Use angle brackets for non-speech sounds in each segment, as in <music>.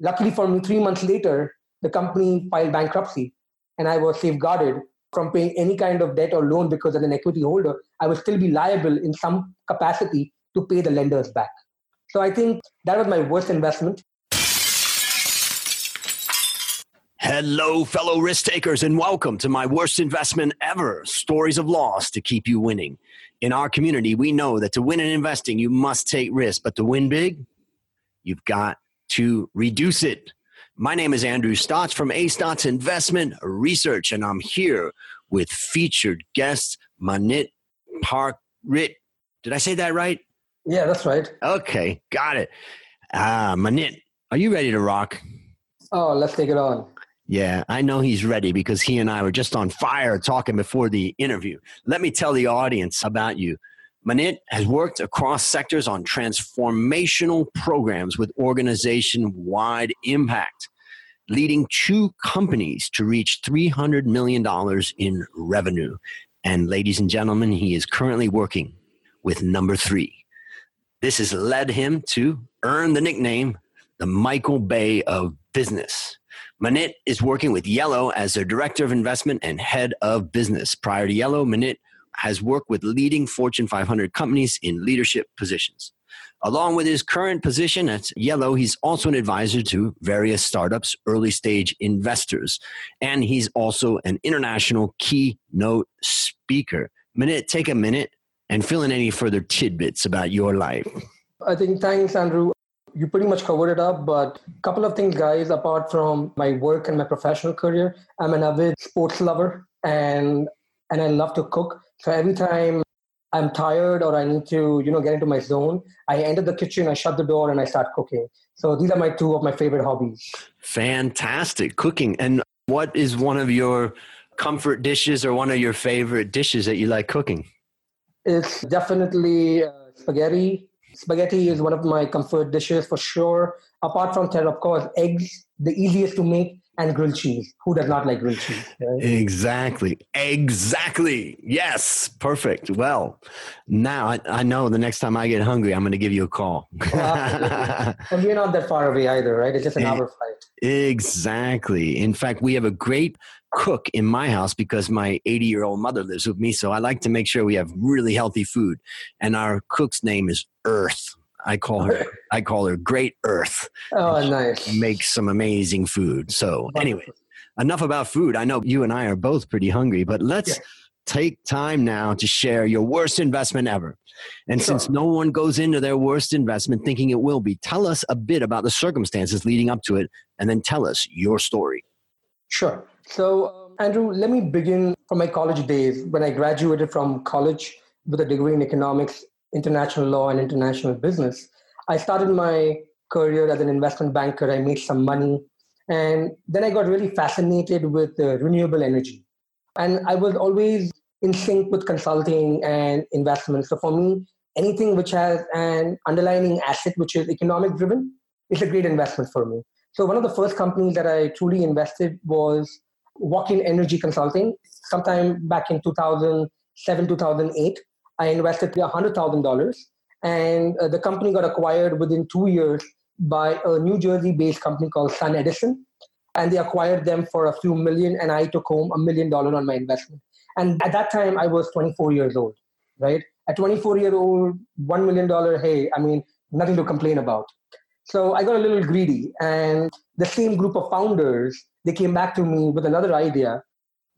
luckily for me, three months later, the company filed bankruptcy and I was safeguarded from paying any kind of debt or loan because as an equity holder, I would still be liable in some capacity to pay the lenders back. So I think that was my worst investment. Hello, fellow risk takers, and welcome to my worst investment ever stories of loss to keep you winning. In our community, we know that to win in investing, you must take risk, but to win big, you've got to reduce it. My name is Andrew Stotz from A Stotz Investment Research, and I'm here with featured guest Manit Park Parkrit. Did I say that right? Yeah, that's right. Okay, got it. Uh, Manit, are you ready to rock? Oh, let's take it on. Yeah, I know he's ready because he and I were just on fire talking before the interview. Let me tell the audience about you. Manit has worked across sectors on transformational programs with organization wide impact, leading two companies to reach $300 million in revenue. And ladies and gentlemen, he is currently working with number three. This has led him to earn the nickname the Michael Bay of business. Manit is working with Yellow as their director of investment and head of business. Prior to Yellow, Manit has worked with leading Fortune 500 companies in leadership positions. Along with his current position at Yellow, he's also an advisor to various startups, early stage investors, and he's also an international keynote speaker. Manit, take a minute and fill in any further tidbits about your life. I think thanks, Andrew you pretty much covered it up but a couple of things guys apart from my work and my professional career i'm an avid sports lover and and i love to cook so every time i'm tired or i need to you know get into my zone i enter the kitchen i shut the door and i start cooking. So these are my two of my favorite hobbies. Fantastic cooking. And what is one of your comfort dishes or one of your favorite dishes that you like cooking? It's definitely uh, spaghetti. Spaghetti is one of my comfort dishes for sure. Apart from that, of course, eggs, the easiest to make, and grilled cheese. Who does not like grilled cheese? Right? Exactly. Exactly. Yes. Perfect. Well, now I, I, know the next time I get hungry, I'm going to give you a call. <laughs> and we're not that far away either, right? It's just an hour flight. Exactly. In fact, we have a great cook in my house because my 80 year old mother lives with me. So I like to make sure we have really healthy food. And our cook's name is Earth. I call her <laughs> I call her Great Earth. Oh, nice. Makes some amazing food. So anyway, enough about food. I know you and I are both pretty hungry, but let's yeah. take time now to share your worst investment ever. And sure. since no one goes into their worst investment thinking it will be, tell us a bit about the circumstances leading up to it and then tell us your story. Sure. So, um, Andrew, let me begin from my college days when I graduated from college with a degree in economics international law and international business. I started my career as an investment banker. I made some money. And then I got really fascinated with uh, renewable energy. And I was always in sync with consulting and investment. So for me, anything which has an underlying asset which is economic driven is a great investment for me. So one of the first companies that I truly invested was Walk-in Energy Consulting, sometime back in 2007, 2008. I invested $100,000 and uh, the company got acquired within two years by a New Jersey based company called SunEdison. And they acquired them for a few million, and I took home a million dollar on my investment. And at that time, I was 24 years old, right? At 24 year old, $1 million, hey, I mean, nothing to complain about. So I got a little greedy, and the same group of founders, they came back to me with another idea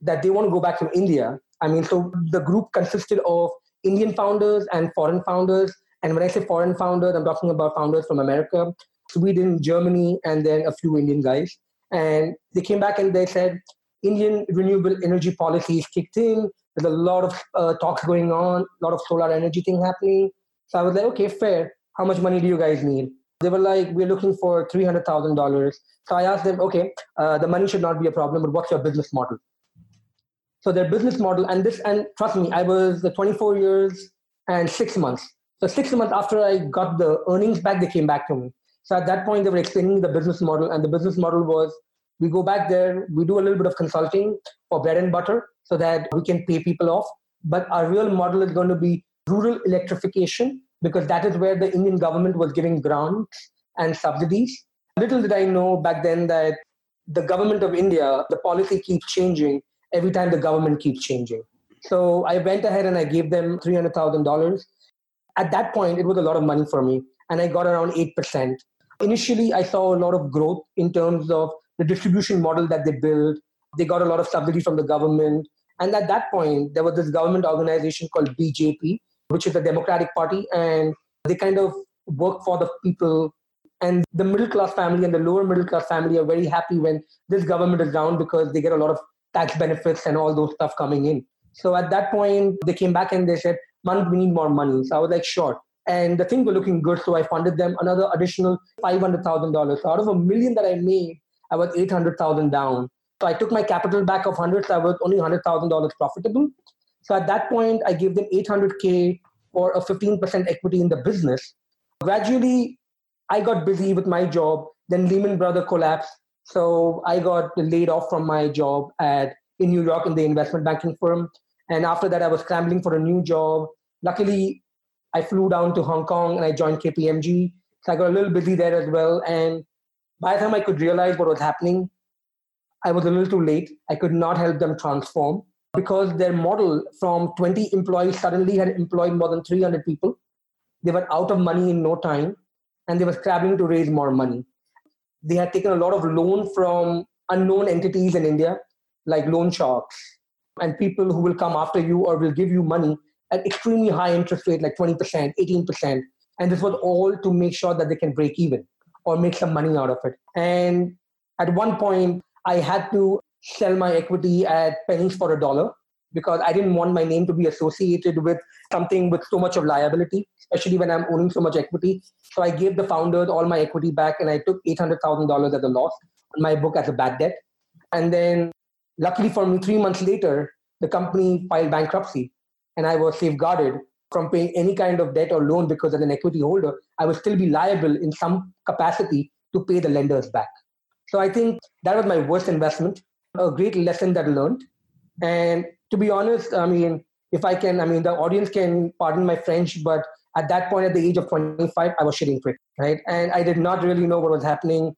that they want to go back to India. I mean, so the group consisted of Indian founders and foreign founders. And when I say foreign founders, I'm talking about founders from America, Sweden, Germany, and then a few Indian guys. And they came back and they said, Indian renewable energy policies kicked in. There's a lot of uh, talks going on, a lot of solar energy thing happening. So I was like, okay, fair. How much money do you guys need? They were like, we're looking for $300,000. So I asked them, okay, uh, the money should not be a problem, but what's your business model? So their business model, and this, and trust me, I was 24 years and six months. So six months after I got the earnings back, they came back to me. So at that point, they were explaining the business model, and the business model was we go back there, we do a little bit of consulting for bread and butter so that we can pay people off. But our real model is going to be rural electrification because that is where the Indian government was giving grants and subsidies. Little did I know back then that the government of India, the policy keeps changing every time the government keeps changing. So I went ahead and I gave them $300,000. At that point, it was a lot of money for me, and I got around 8%. Initially, I saw a lot of growth in terms of the distribution model that they built. They got a lot of subsidy from the government. And at that point, there was this government organization called BJP, which is the Democratic Party, and they kind of work for the people. And the middle class family and the lower middle class family are very happy when this government is down because they get a lot of tax benefits and all those stuff coming in. So at that point, they came back and they said, Man, we need more money. So I was like, sure. And the things were looking good. So I funded them another additional $500,000. So out of a million that I made, I was 800,000 down. So I took my capital back of 100, so I was only $100,000 profitable. So at that point, I gave them 800K or a 15% equity in the business. Gradually, I got busy with my job. Then Lehman Brothers collapsed. So I got laid off from my job at in New York in the investment banking firm. And after that, I was scrambling for a new job. Luckily, I flew down to Hong Kong and I joined KPMG. So I got a little busy there as well. And by the time I could realize what was happening, I was a little too late. I could not help them transform because their model from 20 employees suddenly had employed more than 300 people. They were out of money in no time and they were scrambling to raise more money. They had taken a lot of loan from unknown entities in India, like loan sharks, and people who will come after you or will give you money at extremely high interest rate, like 20%, 18%. And this was all to make sure that they can break even or make some money out of it. And at one point, I had to sell my equity at pennies for a dollar because I didn't want my name to be associated with something with so much of liability, especially when I'm owning so much equity. So I gave the founders all my equity back and I took $800,000 as a loss on my book as a bad debt. And then, luckily for me, three months later, the company filed bankruptcy and I was safeguarded from paying any kind of debt or loan because as an equity holder, I would still be liable in some capacity to pay the lenders back. So I think that was my worst investment, a great lesson that I learned. And to be honest, I mean, if I can, I mean, the audience can pardon my French, but at that point, at the age of 25, I was shitting quick, right? And I did not really know what was happening.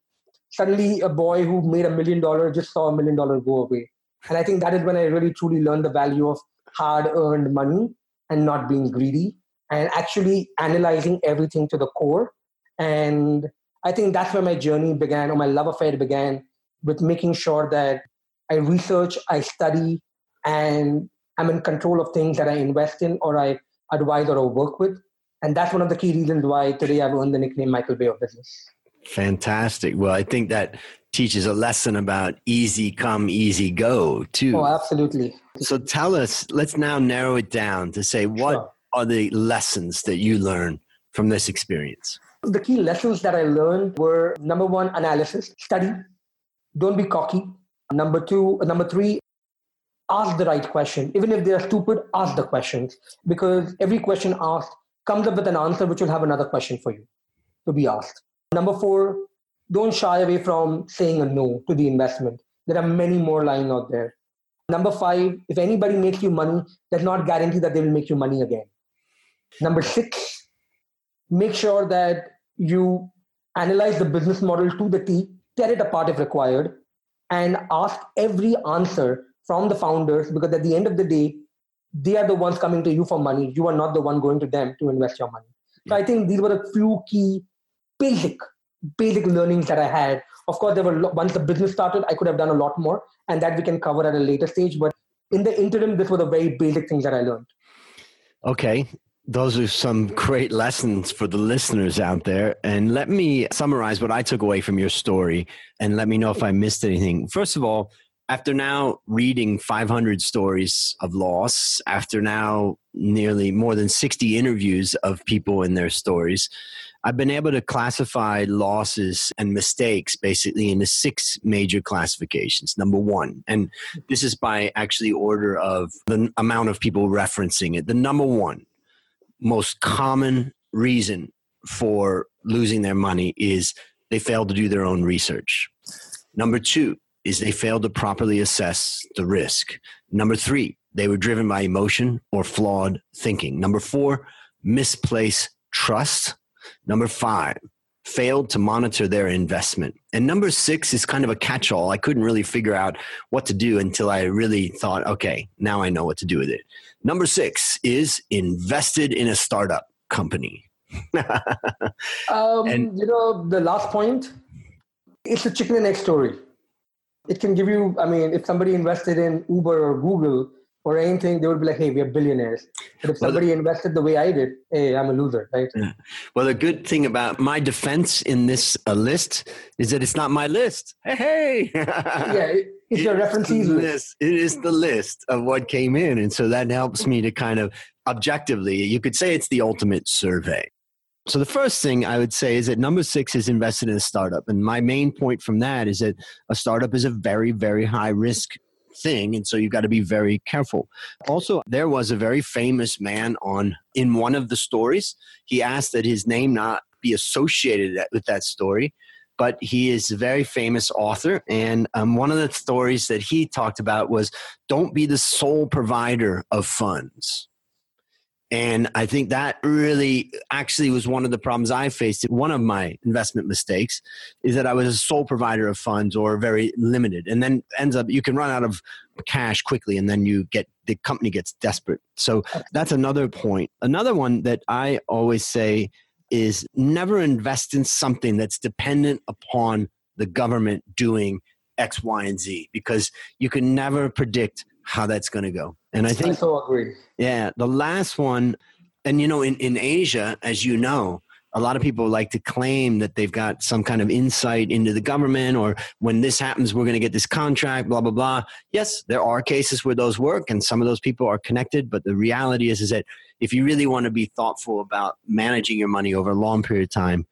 Suddenly, a boy who made a million dollars just saw a million dollars go away. And I think that is when I really truly learned the value of hard earned money and not being greedy and actually analyzing everything to the core. And I think that's where my journey began, or my love affair began, with making sure that I research, I study, and I'm in control of things that I invest in or I advise or I work with. And that's one of the key reasons why today I've earned the nickname Michael Bay of Business. Fantastic. Well, I think that teaches a lesson about easy come, easy go, too. Oh, absolutely. So tell us, let's now narrow it down to say what sure. are the lessons that you learn from this experience? The key lessons that I learned were number one, analysis, study, don't be cocky. Number two, number three, ask the right question. Even if they are stupid, ask the questions because every question asked comes up with an answer which will have another question for you to be asked. Number four, don't shy away from saying a no to the investment. There are many more lying out there. Number five, if anybody makes you money, does not guarantee that they will make you money again. Number six, make sure that you analyze the business model to the T, tear it apart if required, and ask every answer from the founders because at the end of the day, they are the ones coming to you for money. You are not the one going to them to invest your money. So I think these were a few key basic basic learnings that I had. Of course, there were once the business started, I could have done a lot more, and that we can cover at a later stage. But in the interim, this were the very basic things that I learned. Okay, those are some great lessons for the listeners out there. And let me summarize what I took away from your story and let me know if I missed anything. First of all, after now reading 500 stories of loss, after now nearly more than 60 interviews of people in their stories, I've been able to classify losses and mistakes basically into six major classifications. Number one, and this is by actually order of the amount of people referencing it. The number one most common reason for losing their money is they failed to do their own research. Number two is they failed to properly assess the risk. Number three, they were driven by emotion or flawed thinking. Number four, misplaced trust. Number five, failed to monitor their investment. And number six is kind of a catch all. I couldn't really figure out what to do until I really thought, okay, now I know what to do with it. Number six is invested in a startup company. <laughs> um, and, you know, the last point, it's a chicken and egg story. It can give you, I mean, if somebody invested in Uber or Google, or anything, they would be like, hey, we are billionaires. But if somebody well, invested the way I did, hey, I'm a loser, right? Yeah. Well, the good thing about my defense in this uh, list is that it's not my list. Hey, hey. yeah, <laughs> it's your references list. It is the list of what came in. And so that helps me to kind of objectively, you could say it's the ultimate survey. So the first thing I would say is that number six is invested in a startup. And my main point from that is that a startup is a very, very high risk thing. And so you've got to be very careful. Also there was a very famous man on in one of the stories. He asked that his name not be associated with that story but he is a very famous author. And um, one of the stories that he talked about was don't be the sole provider of funds and I think that really actually was one of the problems I faced. One of my investment mistakes is that I was a sole provider of funds or very limited. And then ends up, you can run out of cash quickly and then you get, the company gets desperate. So that's another point. Another one that I always say is never invest in something that's dependent upon the government doing X, Y, and Z because you can never predict how that's going to go. And I think I so agree. Yeah, the last one, and you know, in in Asia, as you know, a lot of people like to claim that they've got some kind of insight into the government or when this happens we're going to get this contract blah blah blah yes there are cases where those work and some of those people are connected but the reality is is that if you really want to be thoughtful about managing your money over a long period of time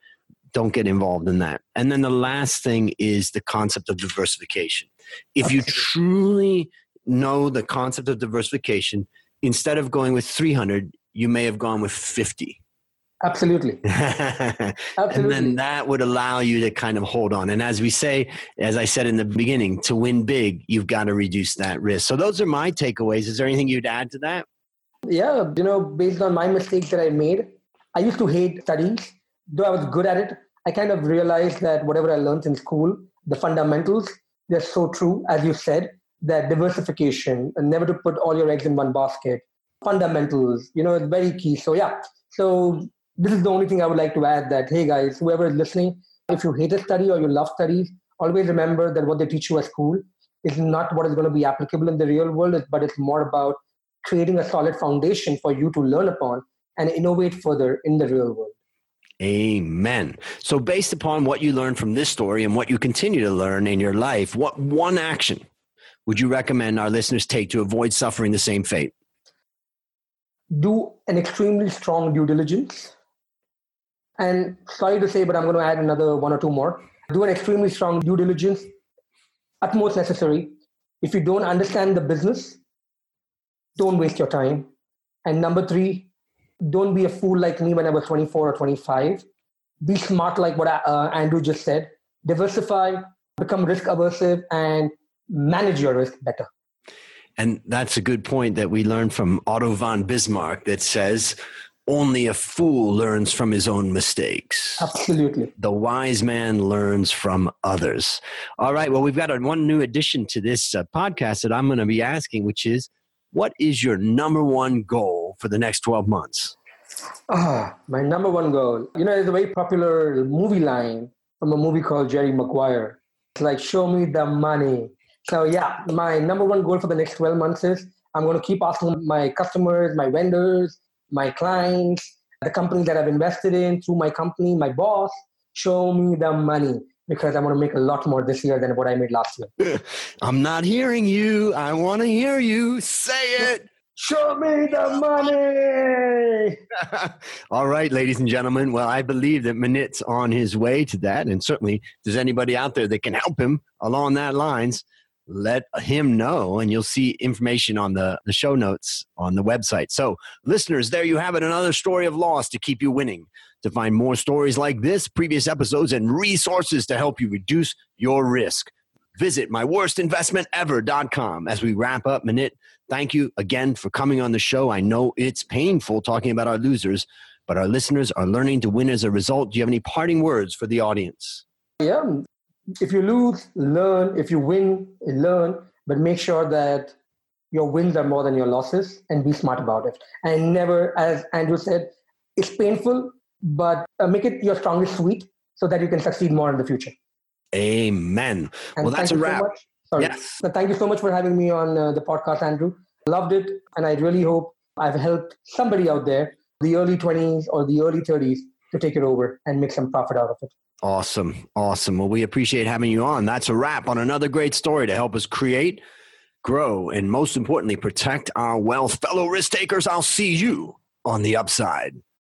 don't get involved in that and then the last thing is the concept of diversification if you truly know the concept of diversification, instead of going with 300, you may have gone with 50. Absolutely. Absolutely. <laughs> And then that would allow you to kind of hold on. And as we say, as I said in the beginning, to win big, you've got to reduce that risk. So those are my takeaways. Is there anything you'd add to that? Yeah, you know, based on my mistakes that I made, I used to hate studies. Though I was good at it, I kind of realized that whatever I learned in school, the fundamentals, they're so true, as you said that diversification and never to put all your eggs in one basket. Fundamentals you know it's very key. So yeah. So this is the only thing i would like to add that hey guys whoever is listening if you hate a study or you love studies always remember that what they teach you at school is not what is going to be applicable in the real world but it's more about creating a solid foundation for you to learn upon and innovate further in the real world. Amen. So, based upon what you learned from this story and what you continue to learn in your life, what one action would you recommend our listeners take to avoid suffering the same fate? Do an extremely strong due diligence. And sorry to say, but I'm going to add another one or two more. Do an extremely strong due diligence, utmost necessary. If you don't understand the business, don't waste your time. And number three, don't be a fool like me when I was 24 or 25. Be smart, like what uh, Andrew just said. Diversify, become risk aversive, and manage your risk better. And that's a good point that we learned from Otto von Bismarck that says, only a fool learns from his own mistakes. Absolutely. The wise man learns from others. All right. Well, we've got a, one new addition to this uh, podcast that I'm going to be asking, which is what is your number one goal for the next 12 months? Ah, my number one goal. You know, there's a very popular movie line from a movie called Jerry Maguire. It's like, show me the money. So yeah, my number one goal for the next 12 months is I'm going to keep asking my customers, my vendors, my clients, the companies that I've invested in through my company, my boss, show me the money because I'm going to make a lot more this year than what I made last year. <laughs> I'm not hearing you. I want to hear you. Say it. Show me the money. <laughs> All right, ladies and gentlemen. Well, I believe that Manit's on his way to that. And certainly, there's anybody out there that can help him along that lines, let him know and you'll see information on the, the show notes on the website so listeners there you have it another story of loss to keep you winning to find more stories like this previous episodes and resources to help you reduce your risk visit myworstinvestmentever.com as we wrap up Manit thank you again for coming on the show i know it's painful talking about our losers but our listeners are learning to win as a result. Do you have any parting words for the audience? Yeah. If you lose, learn. If you win, learn. But make sure that your wins are more than your losses and be smart about it. And never, as Andrew said, it's painful, but uh, make it your strongest suite so that you can succeed more in the future. Amen. And well, that's a wrap. So Sorry. Yes. So thank you so much for having me on uh, the podcast, Andrew. Loved it. And I really hope I've helped somebody out there, the early 20s or the early 30s, to take it over and make some profit out of it. Awesome. Awesome. Well, we appreciate having you on. That's a wrap on another great story to help us create, grow, and most importantly, protect our wealth. Fellow risk takers, I'll see you on the upside.